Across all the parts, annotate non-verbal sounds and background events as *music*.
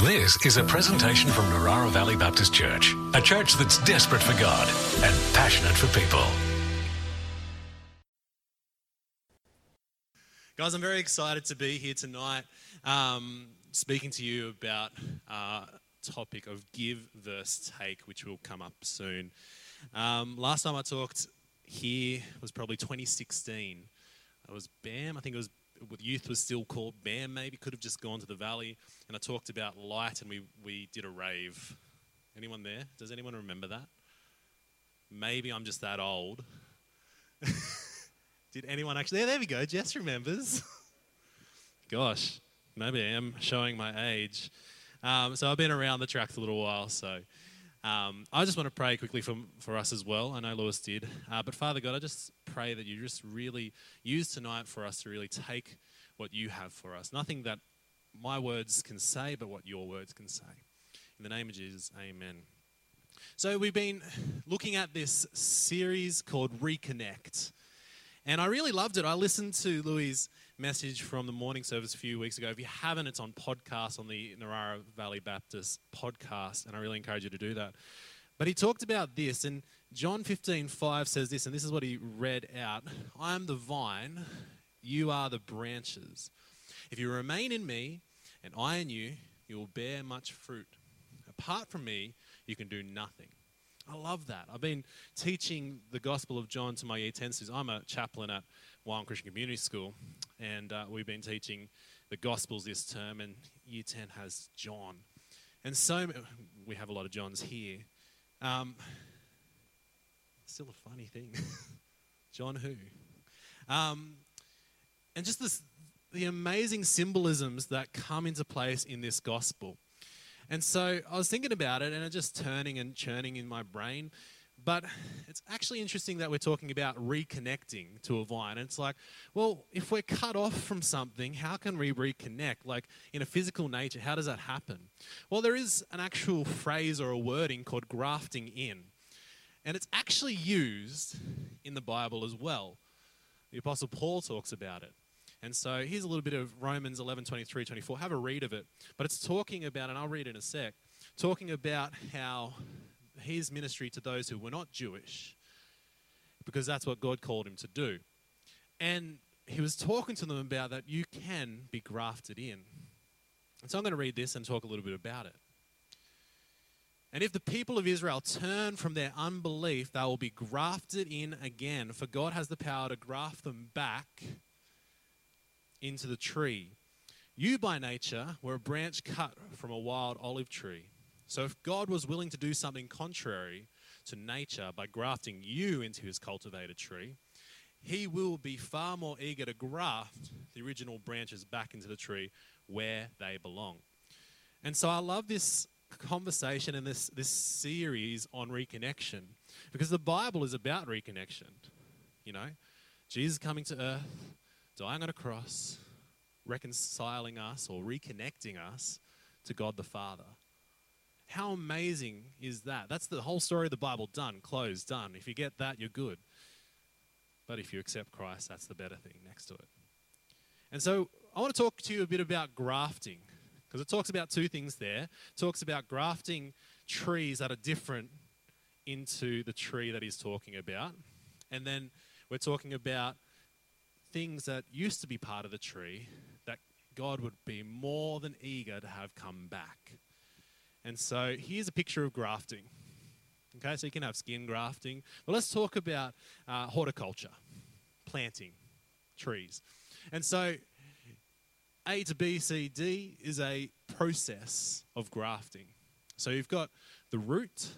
This is a presentation from Narara Valley Baptist Church, a church that's desperate for God and passionate for people. Guys, I'm very excited to be here tonight um, speaking to you about uh, topic of give versus take, which will come up soon. Um, last time I talked here was probably 2016. It was BAM, I think it was youth was still called BAM, maybe could have just gone to the valley. And I talked about light, and we, we did a rave. Anyone there? Does anyone remember that? Maybe I'm just that old. *laughs* did anyone actually? There, there we go. Jess remembers. *laughs* Gosh, maybe I am showing my age. Um, so I've been around the tracks a little while, so um, I just want to pray quickly for, for us as well. I know Lewis did. Uh, but Father God, I just pray that you just really use tonight for us to really take what you have for us. Nothing that my words can say, but what your words can say. In the name of Jesus, amen. So we've been looking at this series called Reconnect. And I really loved it. I listened to Lewis' message from the morning service a few weeks ago. If you haven't, it's on podcast on the Narara Valley Baptist podcast, and I really encourage you to do that. But he talked about this, and John 15, 5 says this, and this is what he read out I am the vine, you are the branches. If you remain in me, and I in you, you will bear much fruit. Apart from me, you can do nothing. I love that. I've been teaching the Gospel of John to my year 10 students. I'm a chaplain at Wyong Christian Community School, and uh, we've been teaching the Gospels this term, and year 10 has John. And so we have a lot of Johns here. Um, still a funny thing. *laughs* John who? Um, and just this, the amazing symbolisms that come into place in this gospel. And so I was thinking about it and it just turning and churning in my brain. But it's actually interesting that we're talking about reconnecting to a vine. And it's like, well, if we're cut off from something, how can we reconnect? Like in a physical nature, how does that happen? Well, there is an actual phrase or a wording called grafting in. And it's actually used in the Bible as well. The Apostle Paul talks about it. And so here's a little bit of Romans 11, 23, 24. Have a read of it. But it's talking about, and I'll read in a sec, talking about how his ministry to those who were not Jewish, because that's what God called him to do. And he was talking to them about that you can be grafted in. And so I'm going to read this and talk a little bit about it. And if the people of Israel turn from their unbelief, they will be grafted in again, for God has the power to graft them back into the tree. You, by nature, were a branch cut from a wild olive tree. So, if God was willing to do something contrary to nature by grafting you into his cultivated tree, he will be far more eager to graft the original branches back into the tree where they belong. And so, I love this conversation and this, this series on reconnection because the Bible is about reconnection. You know, Jesus coming to earth, dying on a cross, reconciling us or reconnecting us to God the Father. How amazing is that? That's the whole story of the Bible done, closed, done. If you get that, you're good. But if you accept Christ, that's the better thing next to it. And so I want to talk to you a bit about grafting because it talks about two things there. It talks about grafting trees that are different into the tree that he's talking about. And then we're talking about things that used to be part of the tree that God would be more than eager to have come back. And so here's a picture of grafting. Okay, so you can have skin grafting. But let's talk about uh, horticulture, planting trees. And so A to B, C, D is a process of grafting. So you've got the root,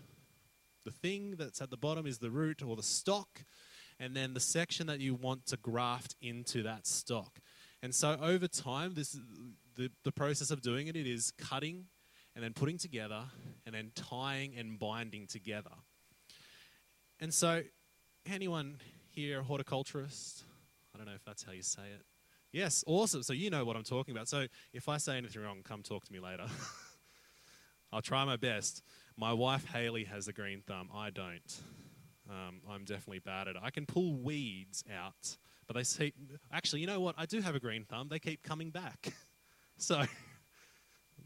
the thing that's at the bottom is the root or the stock, and then the section that you want to graft into that stock. And so over time, this the, the process of doing it, it is cutting and then putting together and then tying and binding together. And so, anyone here a horticulturist? I don't know if that's how you say it. Yes, awesome. So you know what I'm talking about. So if I say anything wrong, come talk to me later. *laughs* I'll try my best. My wife Haley has a green thumb. I don't. Um, I'm definitely bad at it. I can pull weeds out, but they see. Actually, you know what? I do have a green thumb. They keep coming back. *laughs* so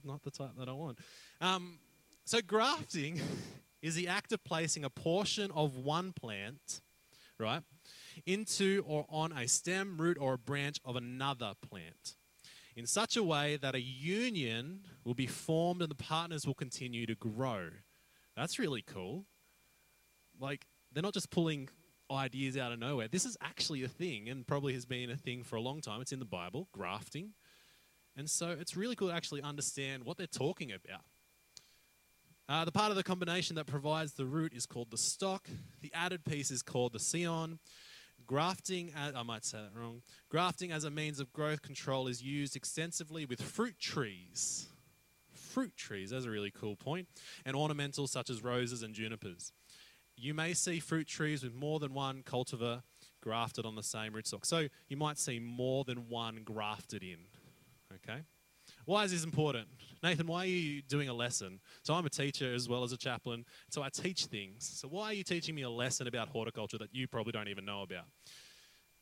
not the type that I want. Um, so, grafting *laughs* is the act of placing a portion of one plant, right, into or on a stem, root, or a branch of another plant in such a way that a union will be formed and the partners will continue to grow. That's really cool. Like, they're not just pulling ideas out of nowhere. This is actually a thing and probably has been a thing for a long time. It's in the Bible, grafting. And so it's really cool to actually understand what they're talking about. Uh, the part of the combination that provides the root is called the stock. The added piece is called the scion. Grafting, as, I might say that wrong. Grafting as a means of growth control is used extensively with fruit trees. Fruit trees, that's a really cool. And ornamentals such as roses and junipers. You may see fruit trees with more than one cultivar grafted on the same rootstock. So you might see more than one grafted in. Okay? Why is this important? Nathan, why are you doing a lesson? So I'm a teacher as well as a chaplain, so I teach things. So why are you teaching me a lesson about horticulture that you probably don't even know about?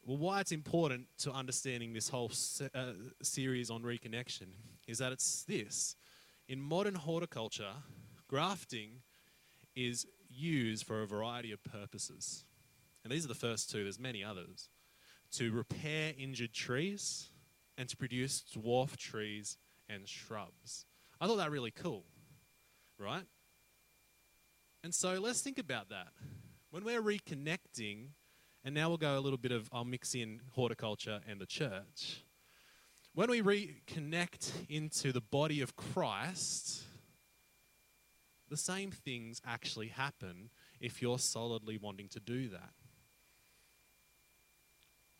Well, why it's important to understanding this whole se- uh, series on reconnection is that it's this. In modern horticulture, grafting is used for a variety of purposes. And these are the first two, there's many others. To repair injured trees and to produce dwarf trees and shrubs. I thought that really cool, right? And so let's think about that. When we're reconnecting, and now we'll go a little bit of, I'll mix in horticulture and the church. When we reconnect into the body of Christ, the same things actually happen if you're solidly wanting to do that.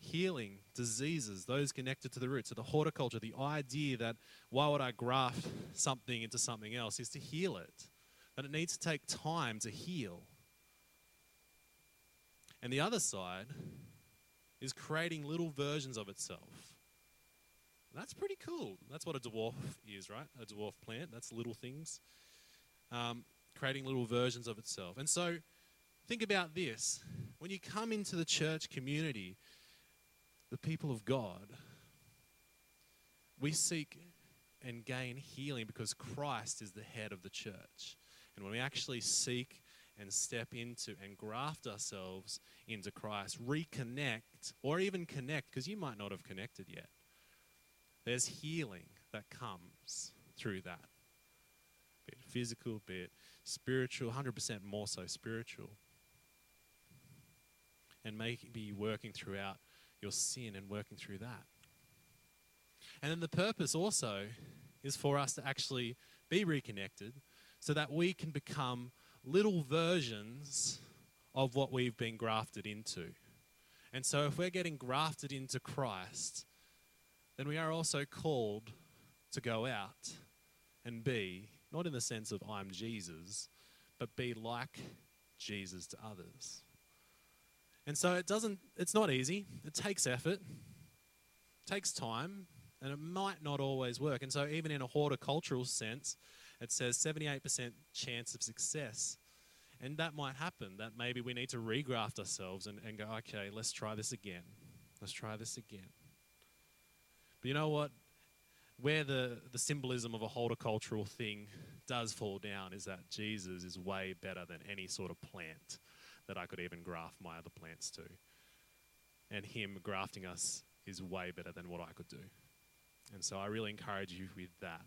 Healing, diseases, those connected to the roots. So, the horticulture, the idea that why would I graft something into something else is to heal it, that it needs to take time to heal. And the other side is creating little versions of itself. That's pretty cool. That's what a dwarf is, right? A dwarf plant. That's little things um, creating little versions of itself. And so, think about this when you come into the church community, the people of God, we seek and gain healing because Christ is the head of the church. And when we actually seek and step into and graft ourselves into Christ, reconnect, or even connect, because you might not have connected yet, there's healing that comes through that be it physical, be it spiritual, 100% more so spiritual. And maybe working throughout your sin and working through that. And then the purpose also is for us to actually be reconnected so that we can become little versions of what we've been grafted into. And so if we're getting grafted into Christ, then we are also called to go out and be not in the sense of I'm Jesus, but be like Jesus to others. And so it doesn't it's not easy. It takes effort. Takes time, and it might not always work. And so even in a horticultural sense, it says 78% chance of success. And that might happen, that maybe we need to regraft ourselves and, and go, okay, let's try this again. Let's try this again. But you know what? where the, the symbolism of a horticultural thing does fall down is that Jesus is way better than any sort of plant that I could even graft my other plants to. And Him grafting us is way better than what I could do. And so I really encourage you with that.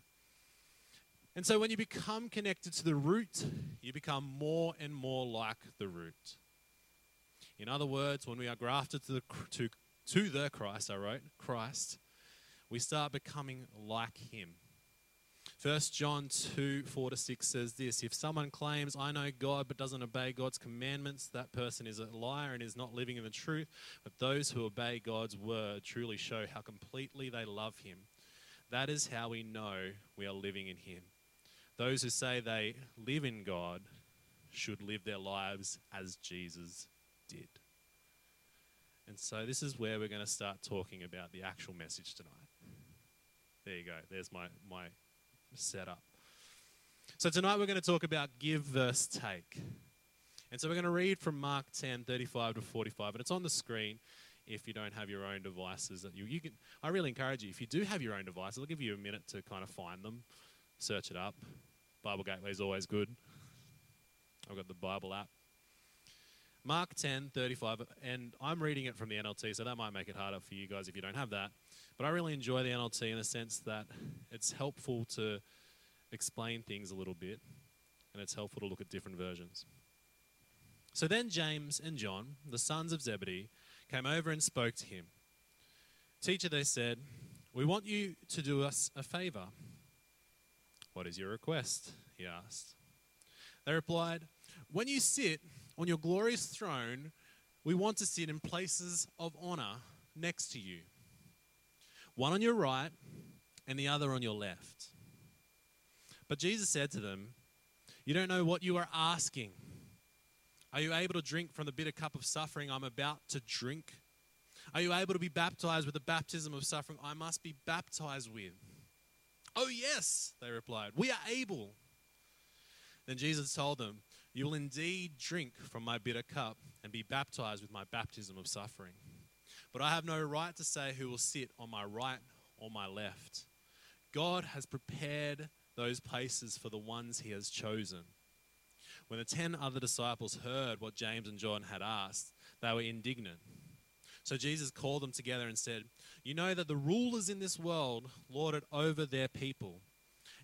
And so when you become connected to the root, you become more and more like the root. In other words, when we are grafted to the, to, to the Christ, I wrote, Christ, we start becoming like him. 1 John 2 4 to 6 says this If someone claims, I know God, but doesn't obey God's commandments, that person is a liar and is not living in the truth. But those who obey God's word truly show how completely they love Him. That is how we know we are living in Him. Those who say they live in God should live their lives as Jesus did. And so, this is where we're going to start talking about the actual message tonight. There you go. There's my, my setup. So tonight we're going to talk about give versus take. And so we're going to read from Mark 10, 35 to 45. And it's on the screen if you don't have your own devices that you, you can I really encourage you if you do have your own devices I'll give you a minute to kind of find them search it up. Bible Gateway is always good. I've got the Bible app. Mark 10, 35, and I'm reading it from the NLT, so that might make it harder for you guys if you don't have that. But I really enjoy the NLT in the sense that it's helpful to explain things a little bit, and it's helpful to look at different versions. So then James and John, the sons of Zebedee, came over and spoke to him. Teacher, they said, we want you to do us a favor. What is your request? He asked. They replied, When you sit on your glorious throne, we want to sit in places of honor next to you, one on your right and the other on your left. But Jesus said to them, You don't know what you are asking. Are you able to drink from the bitter cup of suffering I'm about to drink? Are you able to be baptized with the baptism of suffering I must be baptized with? Oh, yes, they replied. We are able. Then Jesus told them, You will indeed drink from my bitter cup and be baptized with my baptism of suffering. But I have no right to say who will sit on my right or my left. God has prepared those places for the ones he has chosen. When the ten other disciples heard what James and John had asked, they were indignant. So Jesus called them together and said, You know that the rulers in this world lord it over their people,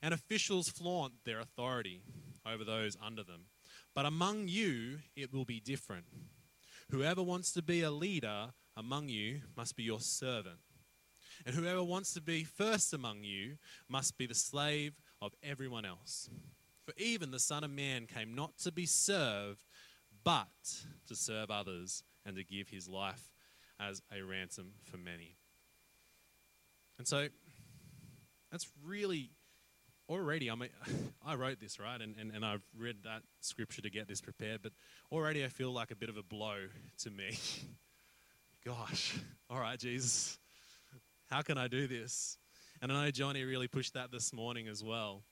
and officials flaunt their authority over those under them. But among you, it will be different. Whoever wants to be a leader among you must be your servant. And whoever wants to be first among you must be the slave of everyone else. For even the Son of Man came not to be served, but to serve others and to give his life as a ransom for many. And so that's really already, I mean, *laughs* I wrote this, right? And, and, and I've read that scripture to get this prepared, but already I feel like a bit of a blow to me. *laughs* Gosh, all right, Jesus, how can I do this? And I know Johnny really pushed that this morning as well.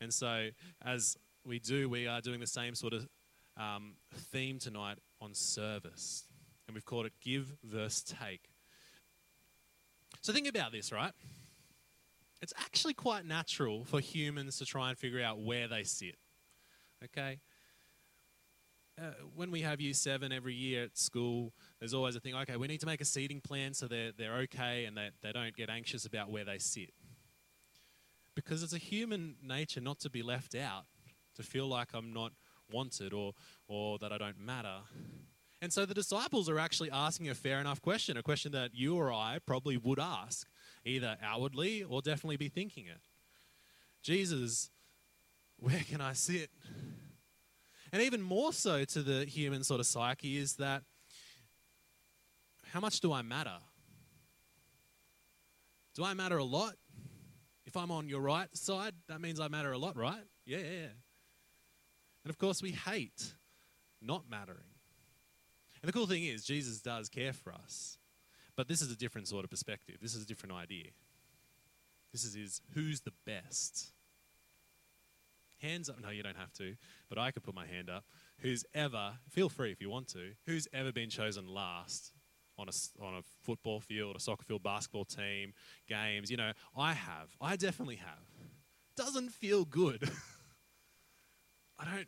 And so, as we do, we are doing the same sort of um, theme tonight on service and we've called it Give versus Take. So think about this, right? It's actually quite natural for humans to try and figure out where they sit. Okay? Uh, when we have year seven every year at school, there's always a thing, okay, we need to make a seating plan so they're, they're okay and they, they don't get anxious about where they sit. Because it's a human nature not to be left out, to feel like I'm not wanted or, or that I don't matter. And so the disciples are actually asking a fair enough question, a question that you or I probably would ask, either outwardly or definitely be thinking it. Jesus, where can I sit? And even more so to the human sort of psyche is that how much do I matter? Do I matter a lot? If I'm on your right side, that means I matter a lot, right? Yeah, yeah, yeah. And of course, we hate not mattering. And the cool thing is, Jesus does care for us. But this is a different sort of perspective. This is a different idea. This is his who's the best? Hands up. No, you don't have to, but I could put my hand up. Who's ever, feel free if you want to, who's ever been chosen last on a, on a football field, a soccer field, basketball team, games? You know, I have. I definitely have. Doesn't feel good. *laughs* I don't,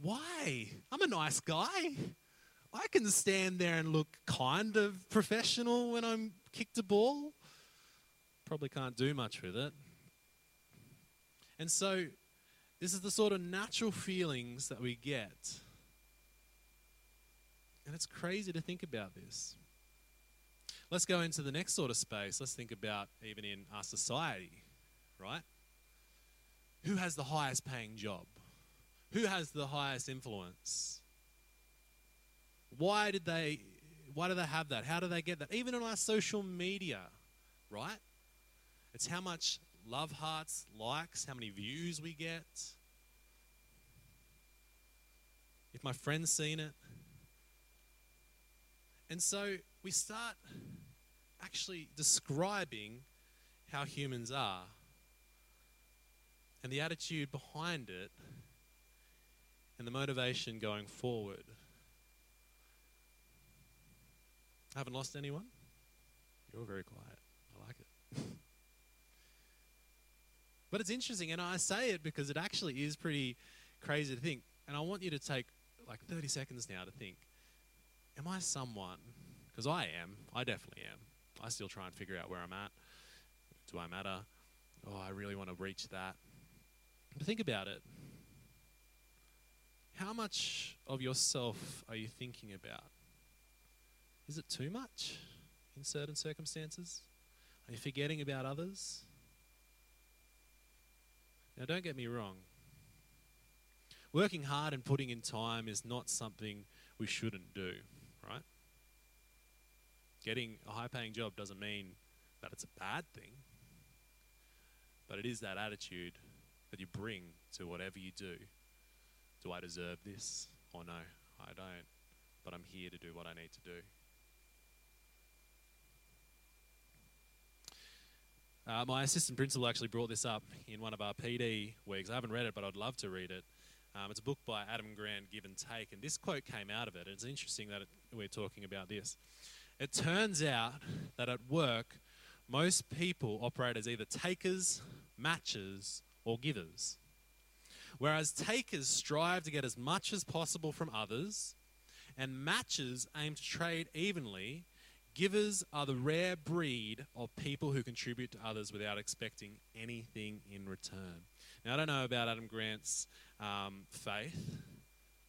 why? I'm a nice guy. I can stand there and look kind of professional when I'm kicked a ball. Probably can't do much with it. And so, this is the sort of natural feelings that we get. And it's crazy to think about this. Let's go into the next sort of space. Let's think about even in our society, right? Who has the highest paying job? Who has the highest influence? Why did they why do they have that? How do they get that? Even on our social media, right? It's how much love hearts, likes, how many views we get. If my friend's seen it. And so we start actually describing how humans are and the attitude behind it and the motivation going forward. I haven't lost anyone? You're very quiet. I like it. *laughs* But it's interesting, and I say it because it actually is pretty crazy to think. And I want you to take like 30 seconds now to think Am I someone? Because I am. I definitely am. I still try and figure out where I'm at. Do I matter? Oh, I really want to reach that. But think about it. How much of yourself are you thinking about? Is it too much in certain circumstances? Are you forgetting about others? Now, don't get me wrong. Working hard and putting in time is not something we shouldn't do, right? Getting a high paying job doesn't mean that it's a bad thing, but it is that attitude that you bring to whatever you do. Do I deserve this? Or no, I don't. But I'm here to do what I need to do. Uh, my assistant principal actually brought this up in one of our PD weeks. I haven't read it, but I'd love to read it. Um, it's a book by Adam Grant, Give and Take, and this quote came out of it. It's interesting that it, we're talking about this. It turns out that at work, most people operate as either takers, matchers, or givers. Whereas takers strive to get as much as possible from others, and matchers aim to trade evenly, givers are the rare breed of people who contribute to others without expecting anything in return. Now, I don't know about Adam Grant's um, faith,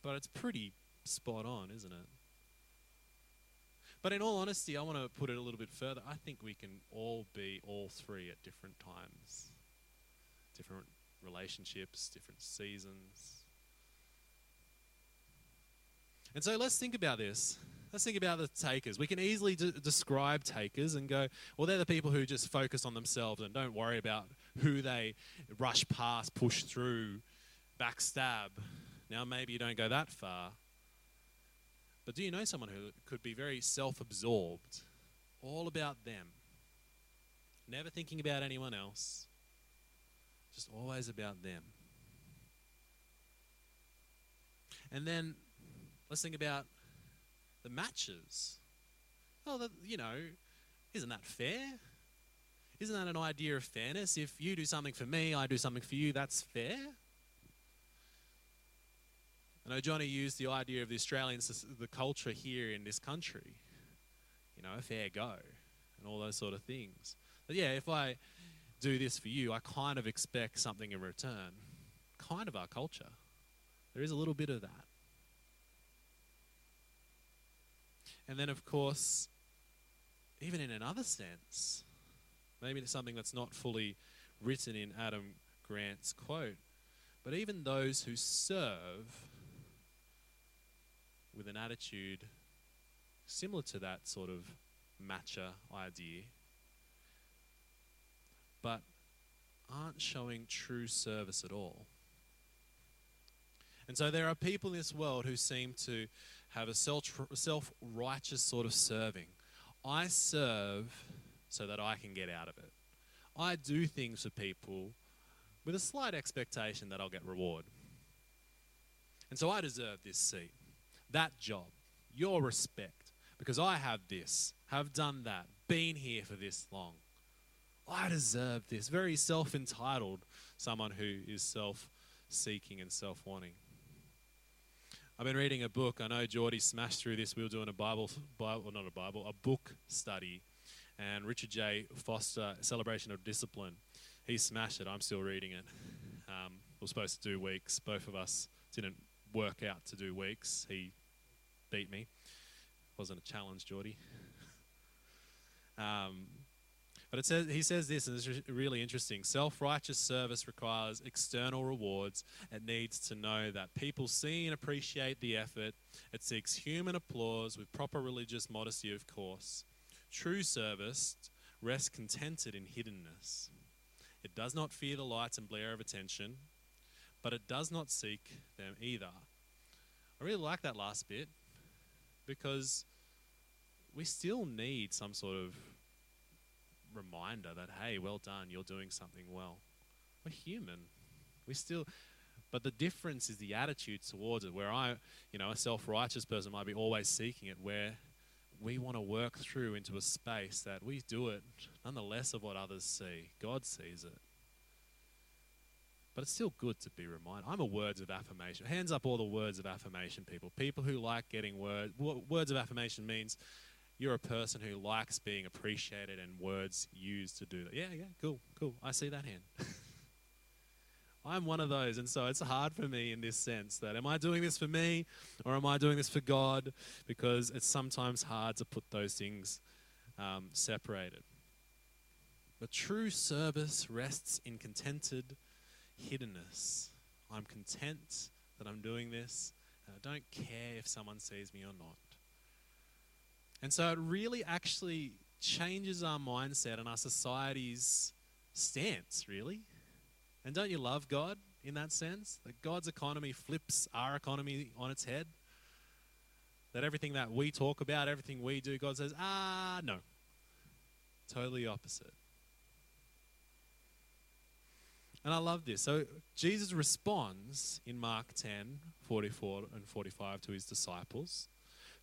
but it's pretty spot on, isn't it? But in all honesty, I want to put it a little bit further. I think we can all be all three at different times, different relationships, different seasons. And so let's think about this. Let's think about the takers. We can easily d- describe takers and go, well, they're the people who just focus on themselves and don't worry about who they rush past, push through, backstab. Now, maybe you don't go that far. But do you know someone who could be very self absorbed, all about them, never thinking about anyone else, just always about them? And then let's think about the matches. Well, the, you know, isn't that fair? Isn't that an idea of fairness? If you do something for me, I do something for you, that's fair? I know Johnny used the idea of the Australian, the culture here in this country, you know, a fair go and all those sort of things. But yeah, if I do this for you, I kind of expect something in return. Kind of our culture. There is a little bit of that. And then, of course, even in another sense, maybe it's something that's not fully written in Adam Grant's quote, but even those who serve with an attitude similar to that sort of matcher idea, but aren't showing true service at all. And so there are people in this world who seem to have a self righteous sort of serving. I serve so that I can get out of it. I do things for people with a slight expectation that I'll get reward. And so I deserve this seat that job, your respect, because I have this, have done that, been here for this long. I deserve this. Very self entitled, someone who is self seeking and self wanting. I've been reading a book. I know Geordie smashed through this. We were doing a Bible, Bible, not a Bible, a book study. And Richard J. Foster, Celebration of Discipline, he smashed it. I'm still reading it. Um, we are supposed to do weeks. Both of us didn't work out to do weeks. He beat me. Wasn't a challenge, Geordie. *laughs* um, but it says he says this, and it's really interesting. Self-righteous service requires external rewards. It needs to know that people see and appreciate the effort. It seeks human applause with proper religious modesty, of course. True service rests contented in hiddenness. It does not fear the lights and blare of attention, but it does not seek them either. I really like that last bit because we still need some sort of reminder that, hey, well done, you're doing something well. We're human. We still, but the difference is the attitude towards it. Where I, you know, a self righteous person might be always seeking it, where we want to work through into a space that we do it nonetheless of what others see. God sees it. But it's still good to be reminded. I'm a words of affirmation. Hands up, all the words of affirmation people. People who like getting words. Words of affirmation means you're a person who likes being appreciated and words used to do that. Yeah, yeah, cool, cool. I see that hand. *laughs* I'm one of those, and so it's hard for me in this sense that am I doing this for me or am I doing this for God? Because it's sometimes hard to put those things um, separated. But true service rests in contented hiddenness. I'm content that I'm doing this, and I don't care if someone sees me or not. And so it really actually changes our mindset and our society's stance, really. And don't you love God in that sense? That God's economy flips our economy on its head? That everything that we talk about, everything we do, God says, ah, no. Totally opposite. And I love this. So Jesus responds in Mark 10 44 and 45 to his disciples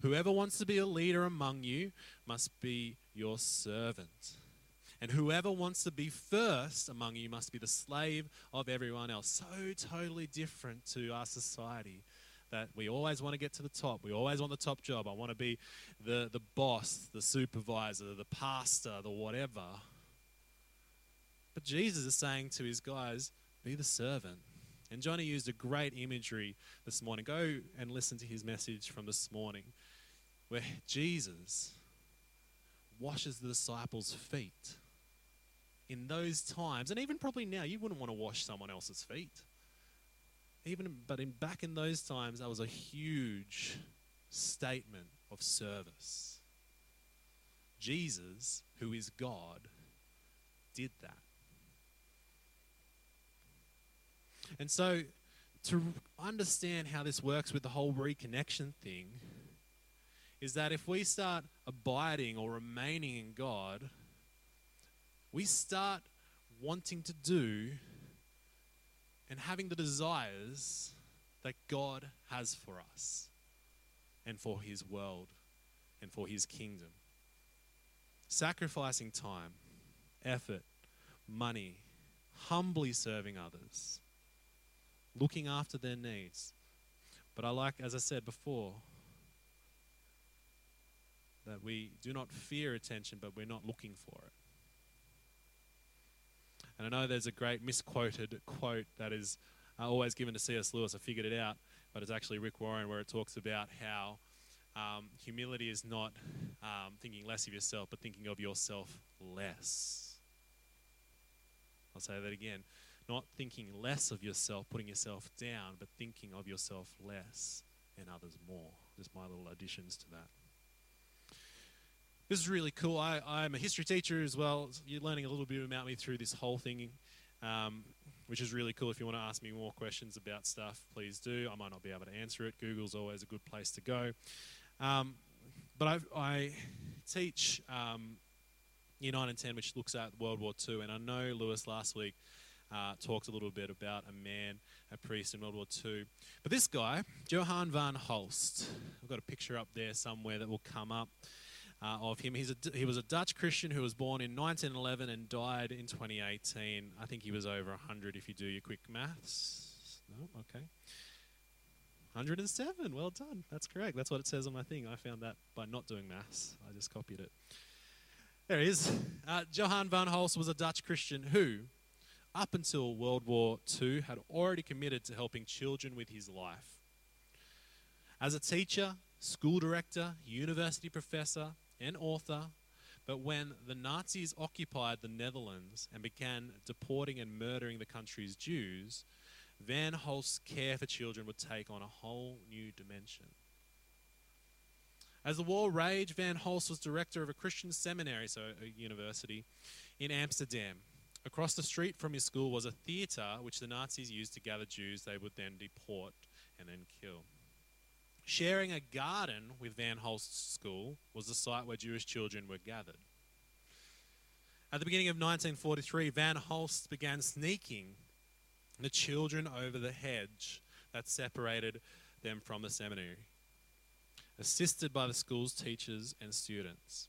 Whoever wants to be a leader among you must be your servant. And whoever wants to be first among you must be the slave of everyone else. So totally different to our society that we always want to get to the top. We always want the top job. I want to be the, the boss, the supervisor, the pastor, the whatever. But Jesus is saying to his guys, be the servant. And Johnny used a great imagery this morning. Go and listen to his message from this morning, where Jesus washes the disciples' feet. In those times, and even probably now, you wouldn't want to wash someone else's feet. Even, but in back in those times, that was a huge statement of service. Jesus, who is God, did that. And so, to understand how this works with the whole reconnection thing, is that if we start abiding or remaining in God, we start wanting to do and having the desires that God has for us and for His world and for His kingdom. Sacrificing time, effort, money, humbly serving others looking after their needs. But I like, as I said before, that we do not fear attention, but we're not looking for it. And I know there's a great misquoted quote that is uh, always given to C.S. Lewis. I figured it out, but it's actually Rick Warren, where it talks about how um, humility is not um, thinking less of yourself, but thinking of yourself less. I'll say that again not thinking less of yourself, putting yourself down, but thinking of yourself less and others more. Just my little additions to that. This is really cool. I, I'm a history teacher as well. You're learning a little bit about me through this whole thing, um, which is really cool. If you want to ask me more questions about stuff, please do. I might not be able to answer it. Google's always a good place to go. Um, but I, I teach um, Year 9 and 10, which looks at World War II. And I know Lewis last week uh, talked a little bit about a man, a priest in World War II. But this guy, Johan van Hulst, I've got a picture up there somewhere that will come up. Uh, of him. He's a, he was a Dutch Christian who was born in 1911 and died in 2018. I think he was over 100 if you do your quick maths. No? Okay. 107. Well done. That's correct. That's what it says on my thing. I found that by not doing maths. I just copied it. There he is. Uh, van Hulst was a Dutch Christian who up until World War II, had already committed to helping children with his life. As a teacher, school director, university professor, and author, but when the Nazis occupied the Netherlands and began deporting and murdering the country's Jews, Van Hulst's care for children would take on a whole new dimension. As the war raged, Van Hulst was director of a Christian seminary, so a university, in Amsterdam. Across the street from his school was a theatre which the Nazis used to gather Jews they would then deport and then kill. Sharing a garden with Van Hulst's school was the site where Jewish children were gathered. At the beginning of 1943, Van Hulst began sneaking the children over the hedge that separated them from the seminary, assisted by the school's teachers and students.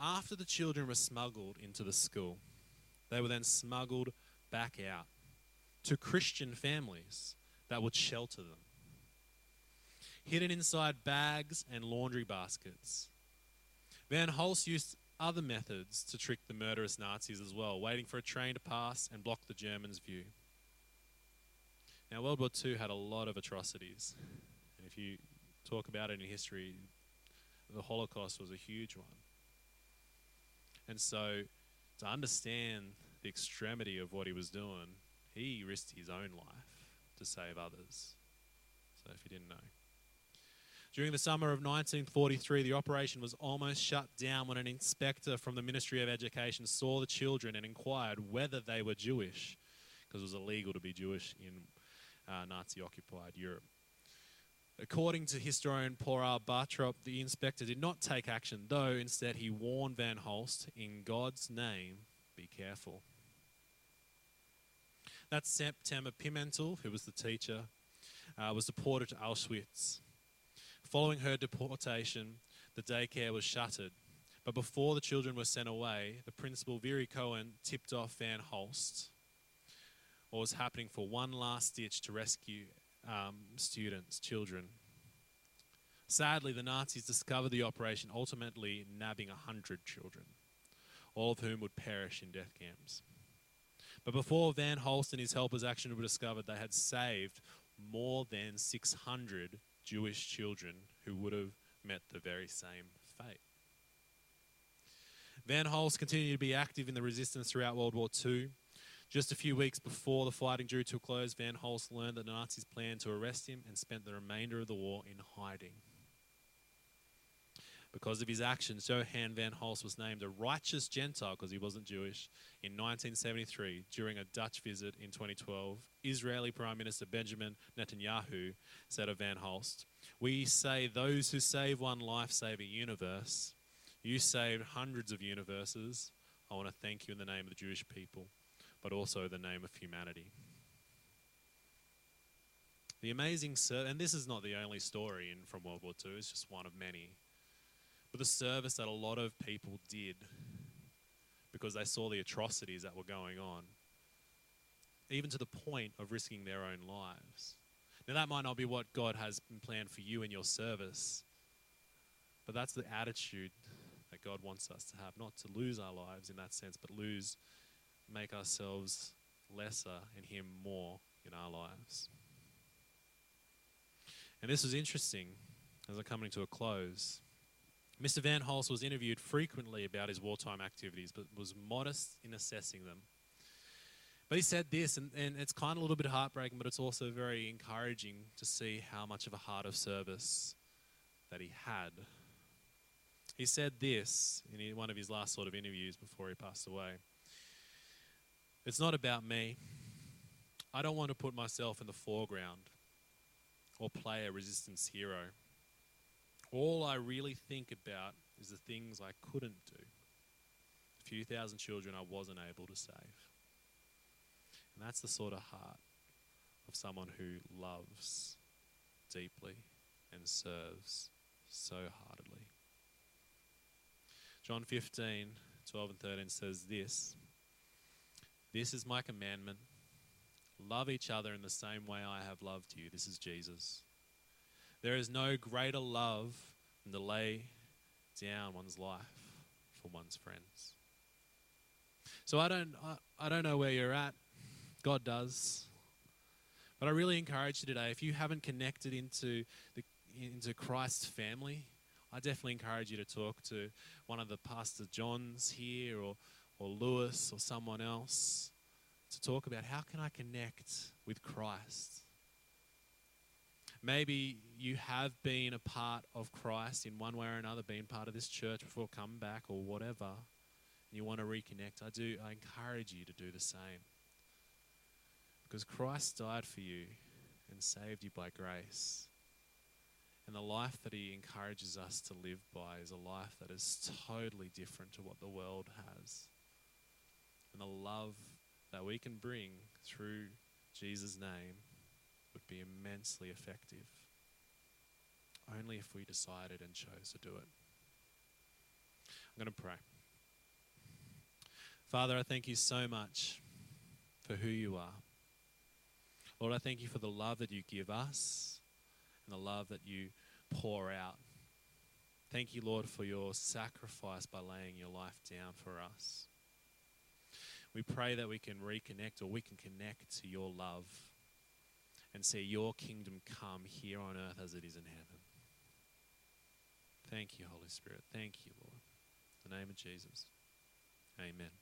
After the children were smuggled into the school, they were then smuggled back out. to Christian families that would shelter them. Hidden inside bags and laundry baskets. Van Hulst used other methods to trick the murderous Nazis as well, waiting for a train to pass and block the Germans' view. Now, World War II had a lot of atrocities. And if you talk about it in history, the Holocaust was a huge one. And so, to understand the extremity of what he was doing, he risked his own life to save others. So, if you didn't know. During the summer of 1943, the operation was almost shut down when an inspector from the Ministry of Education saw the children and inquired whether they were Jewish, because it was illegal to be Jewish in uh, Nazi occupied Europe. According to historian Paul Bartrop, the inspector did not take action, though instead he warned Van Hulst, in God's name, be careful. That September, Pimentel, who was the teacher, uh, was deported to Auschwitz. Following her deportation, the daycare was shuttered. But before the children were sent away, the principal, Virrie Cohen, tipped off Van Hulst what was happening for one last ditch to rescue um, students, children. Sadly, the Nazis discovered the operation, ultimately nabbing 100 children, all of whom would perish in death camps. But before Van Hulst and his helpers' action were discovered, they had saved more than 600 Jewish children who would have met the very same fate. Van Hulst continued to be active in the resistance throughout World War II. Just a few weeks before the fighting drew to a close, Van Hulst learned that the Nazis planned to arrest him and spent the remainder of the war in hiding. Because of his actions, Johan Van Hulst was named a righteous Gentile because he wasn't Jewish in 1973 during a Dutch visit in 2012. Israeli Prime Minister Benjamin Netanyahu said of Van Hulst, We say those who save one life save a universe. You saved hundreds of universes. I want to thank you in the name of the Jewish people but also the name of humanity. The amazing, ser- and this is not the only story in, from World War II, it's just one of many. But the service that a lot of people did because they saw the atrocities that were going on, even to the point of risking their own lives. Now, that might not be what God has planned for you in your service, but that's the attitude that God wants us to have not to lose our lives in that sense, but lose make ourselves lesser and Him more in our lives. And this was interesting as I'm coming to a close. Mr. Van Hulst was interviewed frequently about his wartime activities, but was modest in assessing them. But he said this, and, and it's kind of a little bit heartbreaking, but it's also very encouraging to see how much of a heart of service that he had. He said this in one of his last sort of interviews before he passed away. It's not about me. I don't want to put myself in the foreground or play a resistance hero. All I really think about is the things I couldn't do. A few thousand children I wasn't able to save. And that's the sort of heart of someone who loves deeply and serves so heartedly. John 15, 12 and 13 says this this is my commandment love each other in the same way I have loved you. This is Jesus. There is no greater love than to lay down one's life for one's friends. So I don't, I, I don't know where you're at. God does. But I really encourage you today, if you haven't connected into, the, into Christ's family, I definitely encourage you to talk to one of the Pastor Johns here or or Lewis or someone else to talk about how can I connect with Christ. Maybe you have been a part of Christ in one way or another, been part of this church before come back or whatever, and you want to reconnect. I do I encourage you to do the same. Because Christ died for you and saved you by grace. And the life that he encourages us to live by is a life that is totally different to what the world has and the love that we can bring through Jesus' name be immensely effective. Only if we decided and chose to do it. I'm going to pray. Father, I thank you so much for who you are. Lord, I thank you for the love that you give us and the love that you pour out. Thank you, Lord, for your sacrifice by laying your life down for us. We pray that we can reconnect or we can connect to your love and see your kingdom come here on earth as it is in heaven. Thank you, Holy Spirit. Thank you, Lord. In the name of Jesus. Amen.